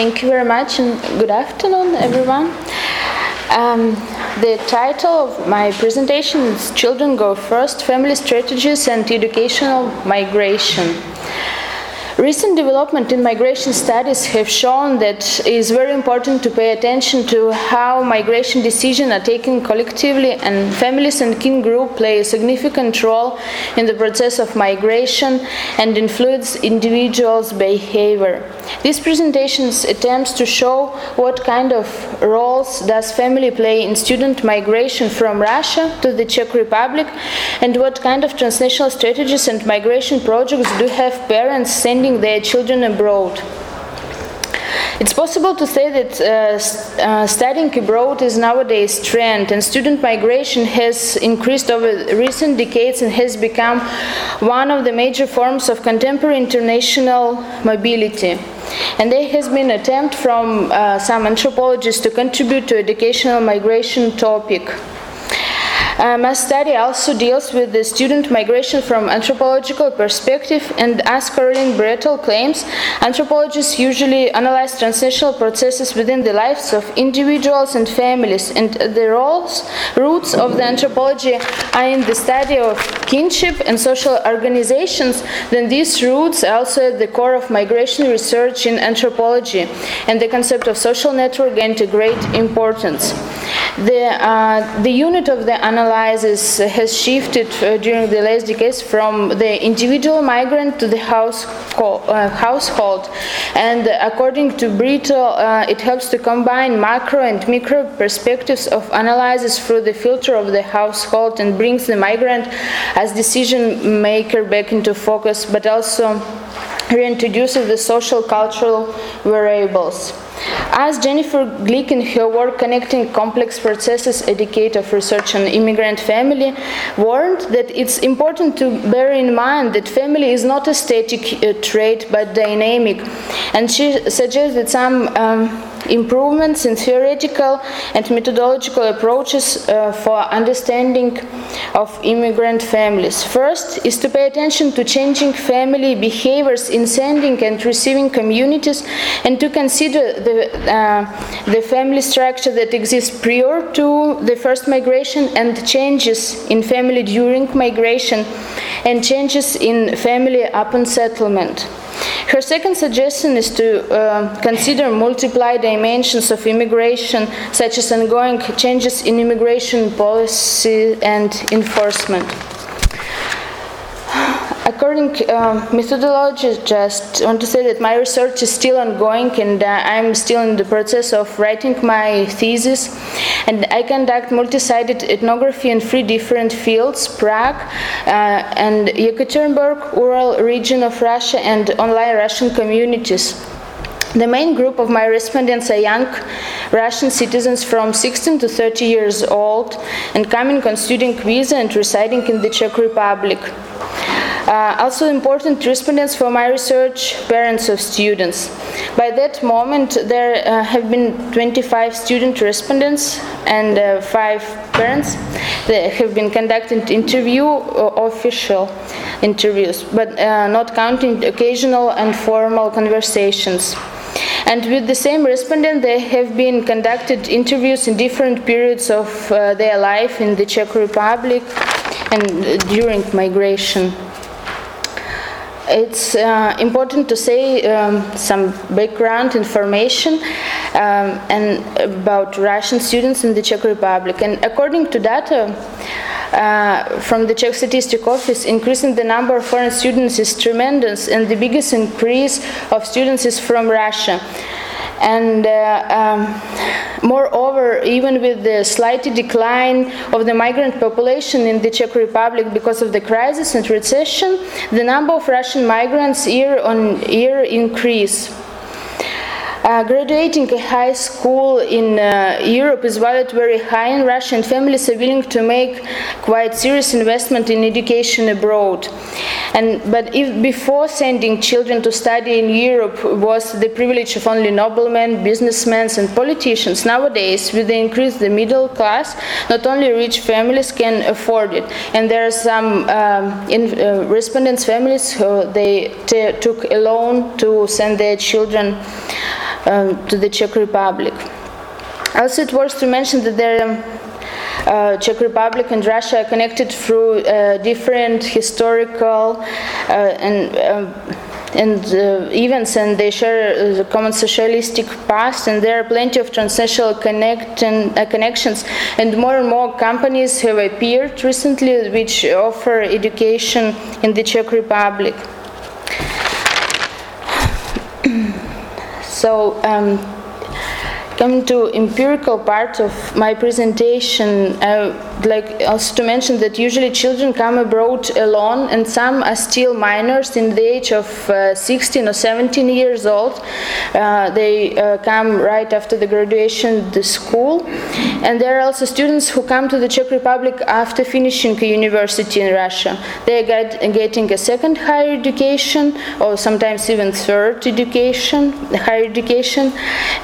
Thank you very much and good afternoon, everyone. Um, the title of my presentation is Children Go First Family Strategies and Educational Migration. Recent development in migration studies have shown that it is very important to pay attention to how migration decisions are taken collectively and families and kin group play a significant role in the process of migration and influence individuals' behavior. This presentation attempts to show what kind of roles does family play in student migration from Russia to the Czech Republic and what kind of transnational strategies and migration projects do have parents sending their children abroad. It's possible to say that uh, uh, studying abroad is nowadays trend, and student migration has increased over recent decades and has become one of the major forms of contemporary international mobility. And there has been attempt from uh, some anthropologists to contribute to educational migration topic. Uh, my study also deals with the student migration from anthropological perspective, and as Caroline Brettell claims, anthropologists usually analyze transnational processes within the lives of individuals and families, and the roles, roots of the anthropology are in the study of kinship and social organizations, then these roots are also at the core of migration research in anthropology, and the concept of social network gained a great importance. The, uh, the unit of the analysis has shifted uh, during the last decades from the individual migrant to the uh, household. And according to Brito, uh, it helps to combine macro and micro perspectives of analysis through the filter of the household and brings the migrant as decision maker back into focus, but also reintroduces the social cultural variables. As Jennifer Glick in her work Connecting Complex Processes A Decade of Research on Immigrant Family warned that it's important to bear in mind that family is not a static uh, trait but dynamic. And she suggests that some um, improvements in theoretical and methodological approaches uh, for understanding of immigrant families. First is to pay attention to changing family behaviors in sending and receiving communities and to consider the, uh, the family structure that exists prior to the first migration and changes in family during migration and changes in family upon settlement. Her second suggestion is to uh, consider multiple dimensions of immigration, such as ongoing changes in immigration policy and enforcement. According to uh, methodology, just want to say that my research is still ongoing and uh, I'm still in the process of writing my thesis. And I conduct multi-sited ethnography in three different fields, Prague uh, and Yekaterinburg, Ural region of Russia, and online Russian communities. The main group of my respondents are young Russian citizens from 16 to 30 years old and coming on student visa and residing in the Czech Republic. Uh, also important respondents for my research, parents of students. By that moment, there uh, have been 25 student respondents and uh, five parents that have been conducting interview uh, official interviews, but uh, not counting occasional and formal conversations. And with the same respondent, they have been conducted interviews in different periods of uh, their life in the Czech Republic and during migration it's uh, important to say um, some background information um, and about Russian students in the Czech Republic. And according to data uh, from the Czech Statistic Office, increasing the number of foreign students is tremendous, and the biggest increase of students is from Russia. And uh, um, moreover, even with the slight decline of the migrant population in the Czech Republic because of the crisis and recession, the number of Russian migrants year on year increase. Uh, graduating a high school in uh, Europe is valued very high in Russia, and families are willing to make quite serious investment in education abroad. And but if before sending children to study in Europe was the privilege of only noblemen, businessmen, and politicians, nowadays with the increase of the middle class, not only rich families can afford it, and there are some um, in, uh, respondents' families who they took a loan to send their children um, to the Czech Republic. Also, it worth to mention that there um, uh, Czech Republic and Russia are connected through uh, different historical uh, and um, and uh, events and they share the common socialistic past and there are plenty of transnational connect and, uh, connections and more and more companies have appeared recently which offer education in the Czech Republic. So um, Coming to empirical part of my presentation, would like also to mention that usually children come abroad alone and some are still minors in the age of uh, 16 or 17 years old. Uh, they uh, come right after the graduation the school. And there are also students who come to the Czech Republic after finishing a university in Russia. They are get, getting a second higher education or sometimes even third education, higher education,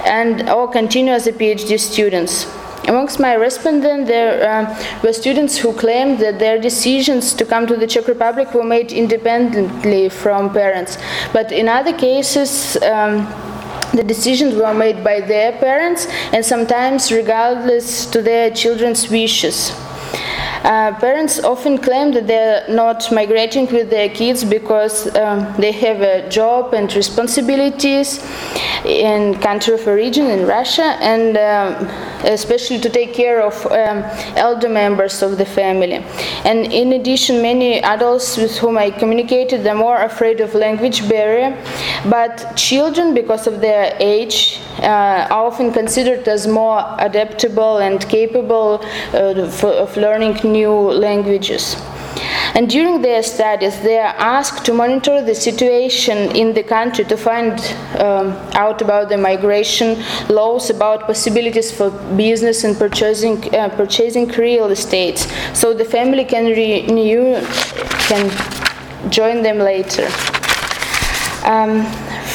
and or continue as a PhD students. Amongst my respondents, there uh, were students who claimed that their decisions to come to the Czech Republic were made independently from parents. But in other cases, um, the decisions were made by their parents and sometimes regardless to their children's wishes. Uh, parents often claim that they're not migrating with their kids because um, they have a job and responsibilities in country of origin in Russia, and um, especially to take care of um, elder members of the family. And in addition, many adults with whom I communicated are more afraid of language barrier, but children, because of their age, uh, are often considered as more adaptable and capable uh, of learning new languages. And during their studies, they are asked to monitor the situation in the country to find um, out about the migration laws, about possibilities for business and purchasing uh, purchasing real estates, so the family can renew, can join them later. Um,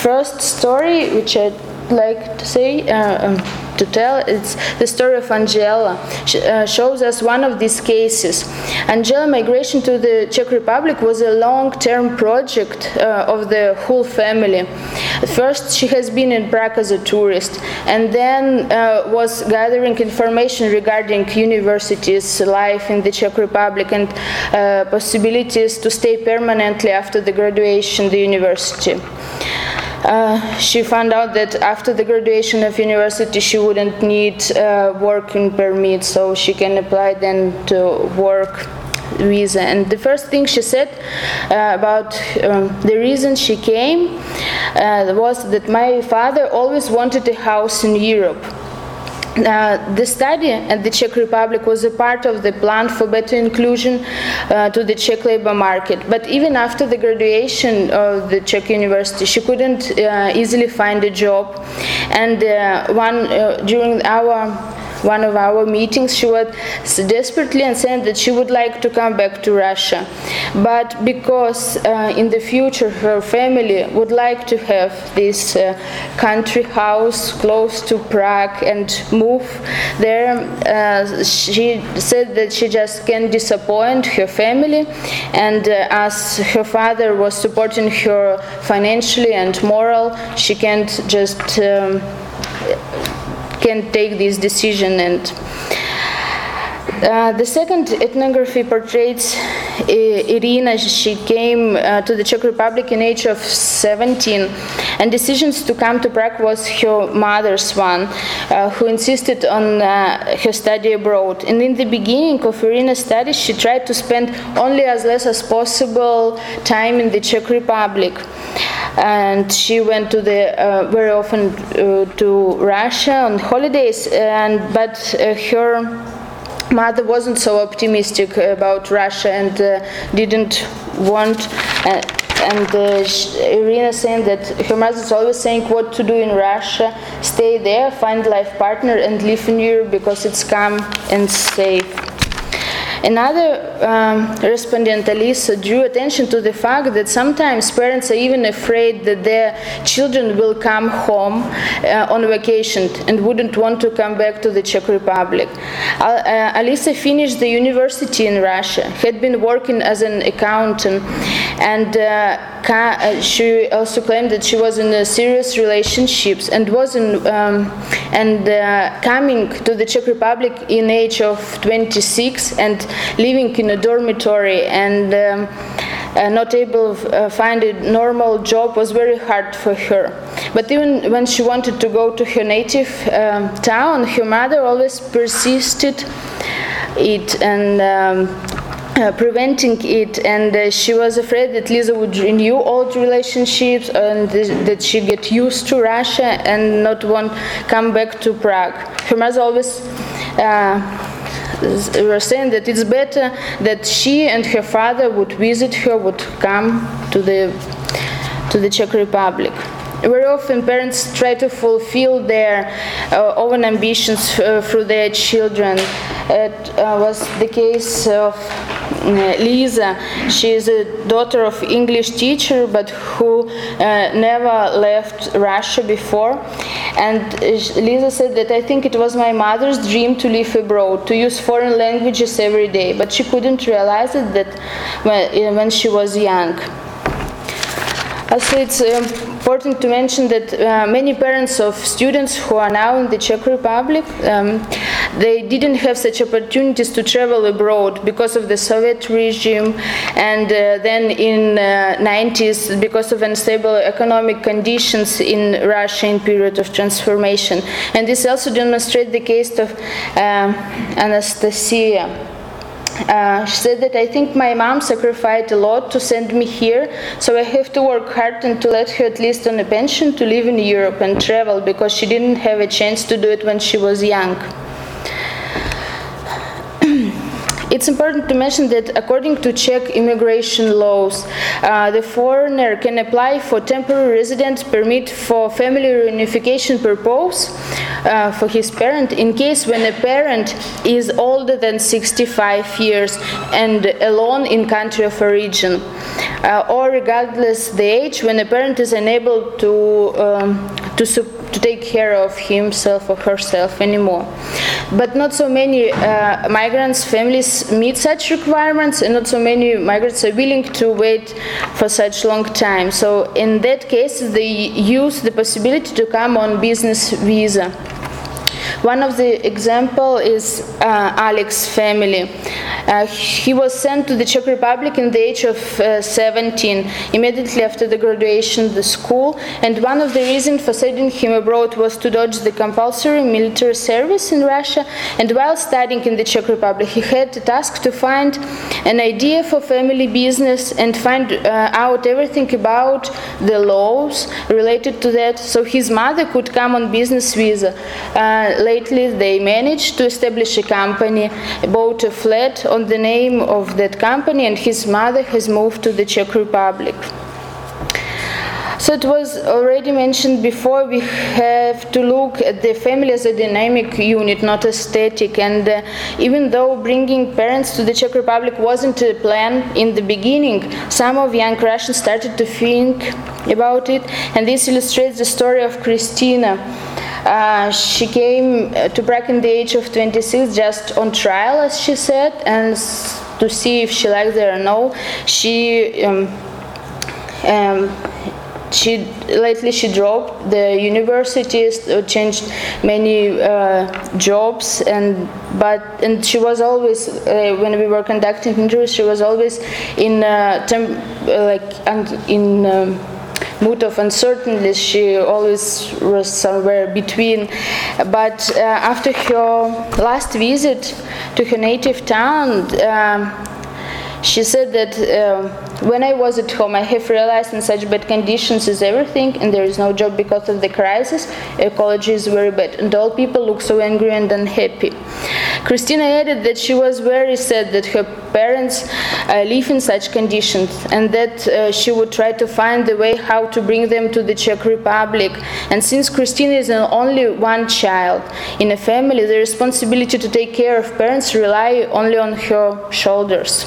first story, which I'd like to say. Uh, um, to tell. It's the story of Angela. She, uh, shows us one of these cases. Angela migration to the Czech Republic was a long-term project uh, of the whole family. First, she has been in Prague as a tourist, and then uh, was gathering information regarding universities, life in the Czech Republic, and uh, possibilities to stay permanently after the graduation the university. Uh, she found out that after the graduation of university she wouldn't need uh, working permit so she can apply then to work visa. And the first thing she said uh, about um, the reason she came uh, was that my father always wanted a house in europe uh, the study at the Czech Republic was a part of the plan for better inclusion uh, to the Czech labor market. But even after the graduation of the Czech university, she couldn't uh, easily find a job. And uh, one uh, during our one of our meetings, she was desperately and said that she would like to come back to Russia. But because uh, in the future her family would like to have this uh, country house close to Prague and move there, uh, she said that she just can't disappoint her family. And uh, as her father was supporting her financially and moral, she can't just. Um, can take this decision and uh, the second ethnography portrays Irina. She came uh, to the Czech Republic in age of 17, and decisions to come to Prague was her mother's one, uh, who insisted on uh, her study abroad. And in the beginning of Irina's studies, she tried to spend only as less as possible time in the Czech Republic and she went to the uh, very often uh, to Russia on holidays and but uh, her mother wasn't so optimistic about Russia and uh, didn't want uh, and uh, Irina saying that her mother is always saying what to do in Russia, stay there, find life partner, and live in Europe because it's calm and safe. Another um, respondent, Alisa, drew attention to the fact that sometimes parents are even afraid that their children will come home uh, on vacation and wouldn't want to come back to the Czech Republic. Uh, Alisa finished the university in Russia, had been working as an accountant, and uh, uh, she also claimed that she was in a serious relationships and was in, um, and uh, coming to the Czech Republic in age of 26 and living in a dormitory and um, uh, not able to uh, find a normal job was very hard for her. But even when she wanted to go to her native um, town, her mother always persisted it and um, uh, preventing it and uh, she was afraid that Lisa would renew old relationships and th- that she get used to Russia and not want come back to Prague. Her mother always uh, were saying that it's better that she and her father would visit her, would come to the to the Czech Republic. Very often, parents try to fulfill their uh, own ambitions uh, through their children. It uh, was the case of Uh, Lisa. She is a daughter of English teacher, but who uh, never left Russia before. And uh, Lisa said that I think it was my mother's dream to live abroad, to use foreign languages every day, but she couldn't realize it that when, uh, when she was young. Also, it's um, important to mention that uh, many parents of students who are now in the Czech Republic, um, they didn't have such opportunities to travel abroad because of the Soviet regime, and uh, then in uh, 90s because of unstable economic conditions in Russia in period of transformation. And this also demonstrates the case of um, Anastasia. Uh, she said that I think my mom sacrificed a lot to send me here, so I have to work hard and to let her at least on a pension to live in Europe and travel because she didn't have a chance to do it when she was young. It's important to mention that according to Czech immigration laws, uh, the foreigner can apply for temporary residence permit for family reunification purpose uh, for his parent in case when a parent is older than 65 years and alone in country of origin, uh, or regardless the age when a parent is unable to um, to, to take care of himself or herself anymore. But not so many uh, migrants families meet such requirements, and not so many migrants are willing to wait for such long time. So in that case, they use the possibility to come on business visa. One of the example is uh, Alex family. Uh, he was sent to the Czech Republic in the age of uh, 17, immediately after the graduation of the school, and one of the reasons for sending him abroad was to dodge the compulsory military service in Russia. And while studying in the Czech Republic, he had the task to find an idea for family business and find uh, out everything about the laws related to that, so his mother could come on business visa. Lately, they managed to establish a company, bought a flat on the name of that company, and his mother has moved to the Czech Republic. So it was already mentioned before, we have to look at the family as a dynamic unit, not a static. And uh, even though bringing parents to the Czech Republic wasn't a plan in the beginning, some of young Russians started to think about it. And this illustrates the story of Christina. Uh, she came to Prague in the age of 26 just on trial, as she said, and to see if she liked it or no. She um, um, she lately she dropped the universities uh, changed many uh, jobs and but and she was always uh, when we were conducting interviews she was always in uh, uh, like in um, mood of uncertainty she always was somewhere between. But uh, after her last visit to her native town um, she said that uh, when I was at home, I have realized in such bad conditions is everything, and there is no job because of the crisis. Ecology is very bad, and all people look so angry and unhappy. Christina added that she was very sad that her parents uh, live in such conditions, and that uh, she would try to find the way how to bring them to the Czech Republic. And since Christina is only one child in a family, the responsibility to take care of parents rely only on her shoulders.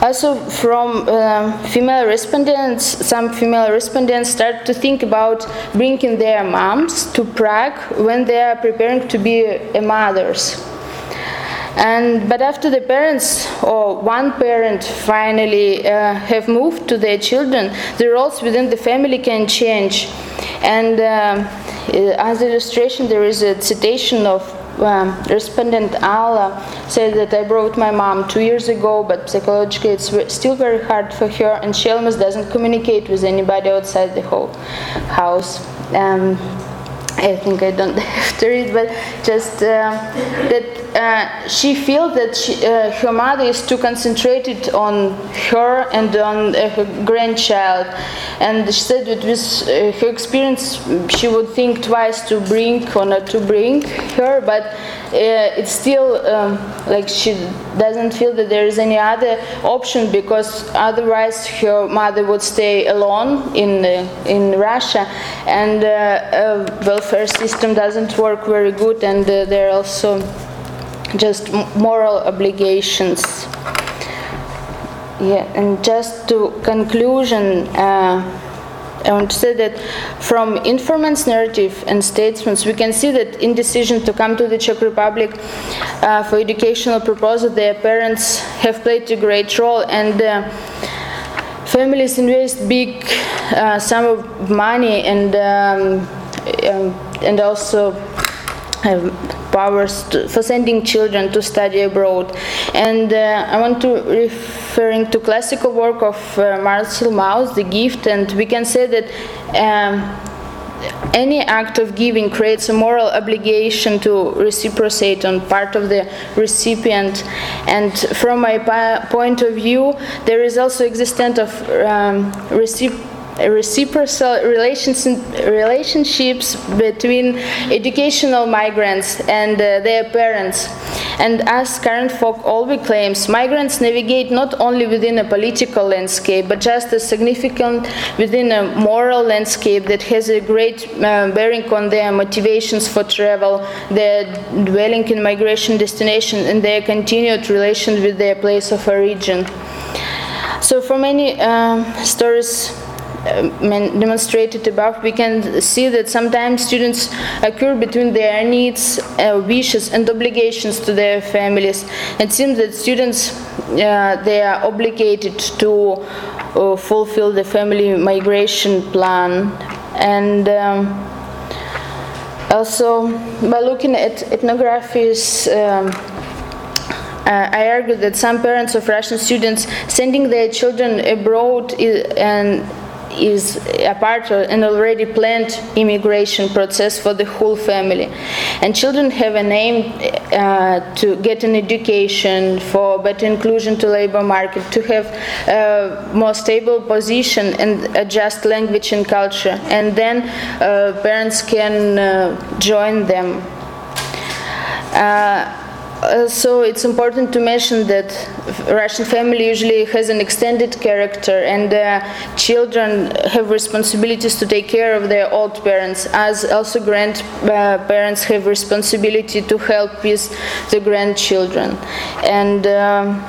Also, from uh, female respondents, some female respondents start to think about bringing their moms to Prague when they are preparing to be uh, mothers. And but after the parents or one parent finally uh, have moved to their children, the roles within the family can change. And um, uh, as illustration, there is a citation of um, respondent Ala said that I brought my mom two years ago, but psychologically it's still very hard for her, and she almost doesn't communicate with anybody outside the whole house. Um, I think I don't have to read, but just uh, that uh, she feels that she, uh, her mother is too concentrated on her and on uh, her grandchild, and she said that with uh, her experience she would think twice to bring or not to bring her, but uh, it's still um, like she doesn't feel that there is any other option because otherwise her mother would stay alone in in Russia, and welfare system doesn't work very good, and there are also just moral obligations. Yeah, and just to conclusion. Uh, I want to say that from informants' narrative and statements, we can see that in decision to come to the Czech Republic uh, for educational purposes, their parents have played a great role, and uh, families invest big uh, sum of money and um, um, and also powers to, for sending children to study abroad. And uh, I want to referring to classical work of uh, Marcel Mauss, The Gift, and we can say that um, any act of giving creates a moral obligation to reciprocate on part of the recipient. And from my point of view, there is also existence of um, reciprocal relations, relationships between educational migrants and uh, their parents. And as Karen Fog Olwig claims, migrants navigate not only within a political landscape, but just as significant within a moral landscape that has a great uh, bearing on their motivations for travel, their dwelling in migration destination, and their continued relation with their place of origin. So, for many uh, stories, demonstrated above, we can see that sometimes students occur between their needs, uh, wishes, and obligations to their families. It seems that students uh, they are obligated to uh, fulfill the family migration plan, and um, also by looking at ethnographies. Um, uh, I argue that some parents of Russian students sending their children abroad and is a part of an already planned immigration process for the whole family. And children have an aim uh, to get an education, for better inclusion to labor market, to have a more stable position and adjust language and culture. And then uh, parents can uh, join them. Uh, so it's important to mention that Russian family usually has an extended character, and uh, children have responsibilities to take care of their old parents, as also grandparents have responsibility to help with the grandchildren, and. Um,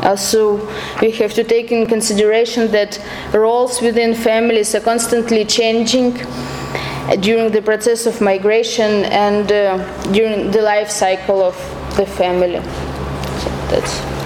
also, we have to take in consideration that roles within families are constantly changing during the process of migration and uh, during the life cycle of the family. So that's